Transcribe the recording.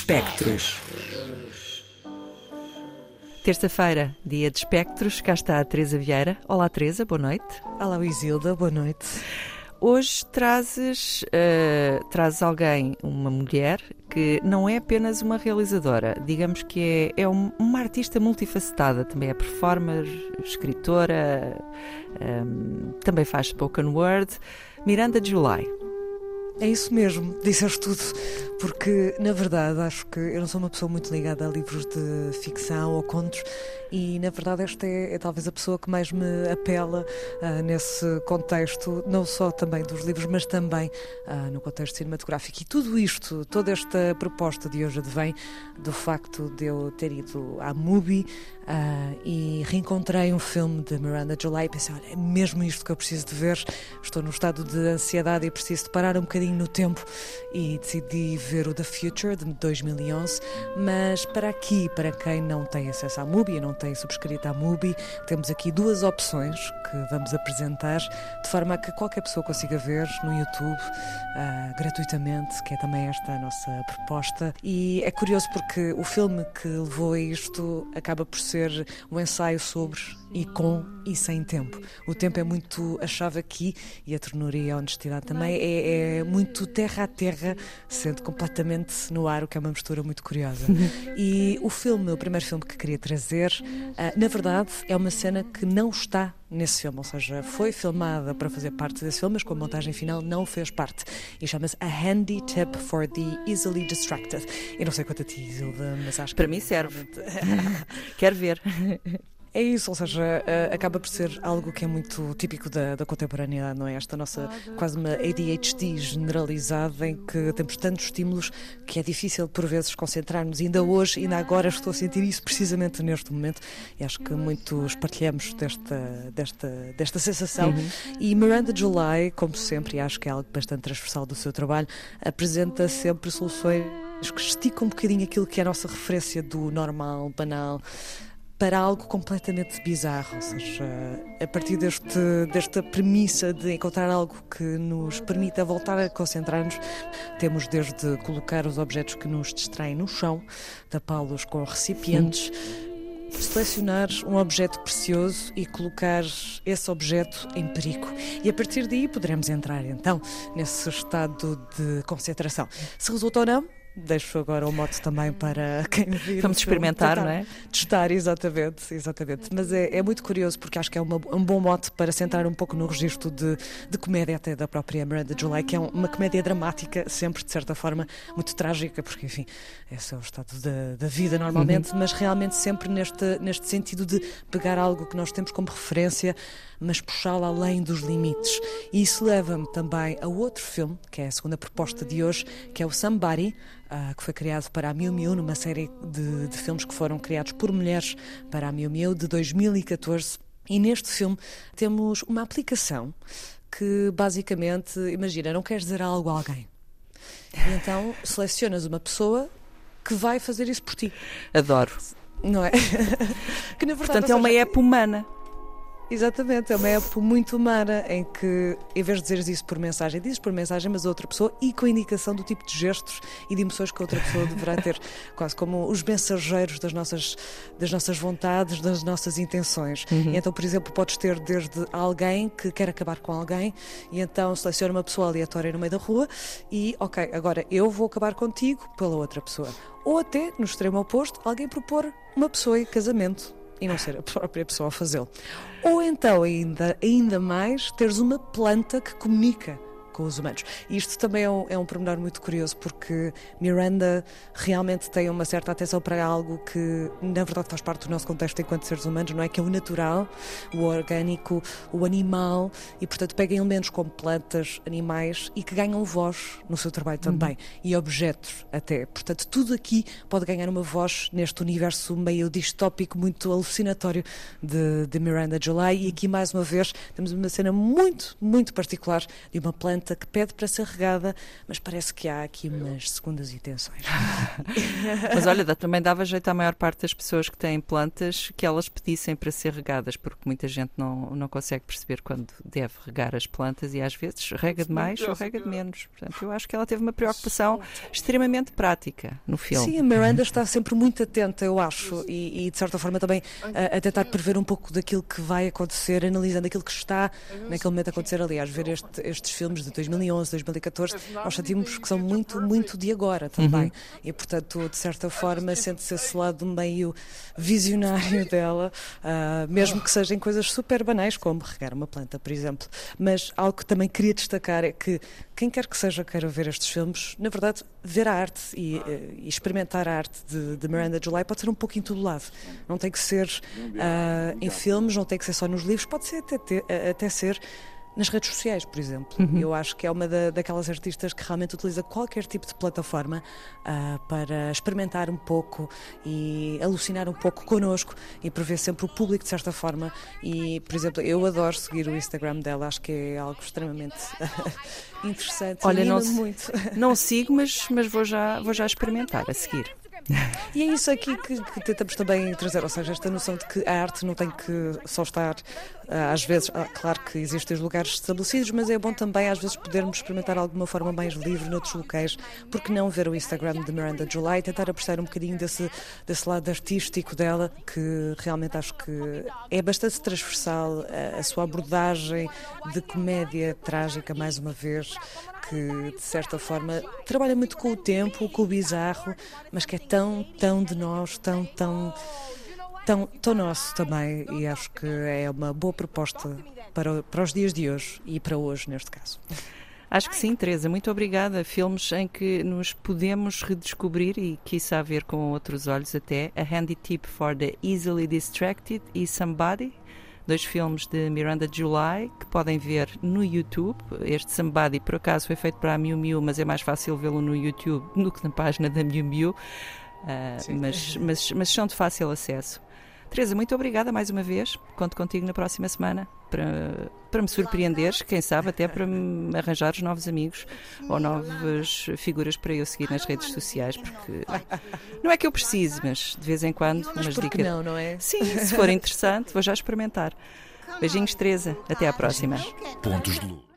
Espectros. Terça-feira, dia de espectros, cá está a Teresa Vieira. Olá, Teresa, boa noite. Olá, Isilda, boa noite. Hoje trazes, uh, trazes alguém, uma mulher, que não é apenas uma realizadora, digamos que é, é um, uma artista multifacetada, também é performer, escritora, um, também faz spoken word. Miranda July. É isso mesmo, disseste tudo, porque na verdade acho que eu não sou uma pessoa muito ligada a livros de ficção ou contos e na verdade esta é, é talvez a pessoa que mais me apela uh, nesse contexto, não só também dos livros, mas também uh, no contexto cinematográfico. E tudo isto, toda esta proposta de hoje advém do facto de eu ter ido à Mubi uh, e reencontrei um filme de Miranda July e pensei, olha, é mesmo isto que eu preciso de ver, estou no estado de ansiedade e preciso de parar um bocadinho no tempo e decidi ver o The Future de 2011, mas para aqui, para quem não tem acesso à Mubi e não tem subscrito à Mubi, temos aqui duas opções que vamos apresentar, de forma a que qualquer pessoa consiga ver no YouTube uh, gratuitamente, que é também esta a nossa proposta. E é curioso porque o filme que levou a isto acaba por ser um ensaio sobre e com e sem tempo. O tempo é muito a chave aqui e a ternura e a honestidade também é, é muito terra a terra, sendo completamente no ar, o que é uma mistura muito curiosa. E o filme, o primeiro filme que queria trazer, uh, na verdade, é uma cena que não está nesse filme, ou seja, foi filmada para fazer parte desse filme, mas com a montagem final não fez parte. E chama-se A Handy Tip for the Easily Distracted. Eu não sei quanto a ti, Zilda, mas acho que. Para mim serve. Quero ver. É isso, ou seja, uh, acaba por ser algo que é muito típico da, da contemporaneidade, não é? Esta nossa quase uma ADHD generalizada em que temos tantos estímulos que é difícil por vezes concentrar-nos. Ainda hoje, ainda agora estou a sentir isso precisamente neste momento e acho que muitos partilhamos desta, desta, desta sensação. Uhum. E Miranda July, como sempre, e acho que é algo bastante transversal do seu trabalho, apresenta sempre soluções que esticam um bocadinho aquilo que é a nossa referência do normal, banal para algo completamente bizarro, ou seja, a partir deste, desta premissa de encontrar algo que nos permita voltar a concentrar-nos, temos desde colocar os objetos que nos distraem no chão, tapá-los com recipientes. selecionar um objeto precioso e colocar esse objeto em perigo. E a partir daí poderemos entrar então nesse estado de concentração. Se resulta ou não, deixo agora o mote também para quem vir. Vamos experimentar, não é? Testar, exatamente, exatamente. Mas é, é muito curioso porque acho que é uma, um bom mote para sentar um pouco no registro de, de comédia até da própria Miranda July, que é uma comédia dramática, sempre de certa forma muito trágica, porque enfim, esse é o estado da, da vida normalmente, uhum. mas realmente sempre neste, neste sentido de pegar algo que nós temos como referência, mas puxá-lo além dos limites. E isso leva-me também a outro filme, que é a segunda proposta de hoje, que é o Somebody, uh, que foi criado para a Miu Miu, numa série de, de filmes que foram criados por mulheres para a Miu Miu, de 2014. E neste filme temos uma aplicação que basicamente, imagina, não queres dizer algo a alguém. E então selecionas uma pessoa que vai fazer isso por ti. Adoro. Não é? que na verdade, Portanto, é uma app humana. Exatamente, é uma época muito humana em que, em vez de dizeres isso por mensagem, dizes por mensagem, mas a outra pessoa e com a indicação do tipo de gestos e de emoções que a outra pessoa deverá ter, quase como os mensageiros das nossas, das nossas vontades, das nossas intenções. Uhum. Então, por exemplo, podes ter desde alguém que quer acabar com alguém e então seleciona uma pessoa aleatória no meio da rua e, ok, agora eu vou acabar contigo pela outra pessoa. Ou até, no extremo oposto, alguém propor uma pessoa em casamento e não ser a própria pessoa a fazê-lo. Ou então, ainda, ainda mais, teres uma planta que comunica com os humanos. E isto também é um, é um pormenor muito curioso, porque Miranda realmente tem uma certa atenção para algo que, na verdade, faz parte do nosso contexto enquanto seres humanos, não é? Que é o natural, o orgânico, o animal, e, portanto, pega elementos como plantas, animais e que ganham voz no seu trabalho também, uhum. e objetos até. Portanto, tudo aqui pode ganhar uma voz neste universo meio distópico, muito alucinatório de, de Miranda July. E aqui, mais uma vez, temos uma cena muito, muito particular de uma planta planta que pede para ser regada, mas parece que há aqui umas segundas intenções. mas olha, também dava jeito à maior parte das pessoas que têm plantas que elas pedissem para ser regadas, porque muita gente não, não consegue perceber quando deve regar as plantas e às vezes rega de mais ou rega de menos. Portanto, eu acho que ela teve uma preocupação extremamente prática no filme. Sim, a Miranda está sempre muito atenta, eu acho, e, e de certa forma também a, a, tentar prever um pouco daquilo que vai acontecer, analisando aquilo que está naquele momento a acontecer. Aliás, ver este, estes filmes de 2011, 2014, nós sentimos que são muito, muito de agora também. Uhum. E, portanto, de certa forma, sente-se esse lado meio visionário dela, uh, mesmo que sejam coisas super banais, como regar uma planta, por exemplo. Mas algo que também queria destacar é que quem quer que seja queira ver estes filmes, na verdade, ver a arte e, eh, e experimentar a arte de, de, Miranda July pode ser um pouco em todo lado. Não tem que ser uh, em filmes, não tem que ser só nos livros, pode ser até, até ser nas redes sociais, por exemplo. Uhum. Eu acho que é uma da, daquelas artistas que realmente utiliza qualquer tipo de plataforma uh, para experimentar um pouco e alucinar um pouco connosco e prever sempre o público de certa forma. E, por exemplo, eu adoro seguir o Instagram dela, acho que é algo extremamente interessante. Olha, não, muito. não sigo, mas, mas vou, já, vou já experimentar a seguir. E é isso aqui que, que, tentamos também trazer, ou seja, esta noção de que a arte não tem que só estar, às vezes, ah, claro que existem os lugares estabelecidos, mas é bom também às vezes podermos experimentar alguma forma mais livre noutros locais, porque não ver o Instagram de Miranda July e tentar apreciar um bocadinho desse, desse lado artístico dela, que realmente acho que é bastante transversal a, a sua abordagem de comédia trágica, mais uma vez, que de certa forma trabalha muito com o tempo, com o bizarro, mas que é tão, tão de nós, tão, tão, tão, tão nosso também. E acho que é uma boa proposta para, para os dias de hoje e para hoje, neste caso. Acho que sim, Teresa. Muito obrigada. Filmes em que nos podemos redescobrir e, quiçá, ver com outros olhos até. A Handy Tip for the Easily Distracted e Somebody, dois filmes de Miranda July que podem ver no YouTube. Este Somebody, por acaso, foi feito para a Miu Miu, mas é mais fácil vê-lo no YouTube do que na página da Miu Miu. Uh, mas, mas, mas são de fácil acesso. Teresa, muito obrigada mais uma vez. Conto contigo na próxima semana para, para me surpreenderes, quem sabe até para me arranjares novos amigos ou novas figuras para eu seguir nas redes sociais, porque não é que eu precise, mas de vez em quando mas umas dicas. Não, não é? Sim, se for interessante, vou já experimentar. Beijinhos, Teresa. Até à próxima. Pontos de luz.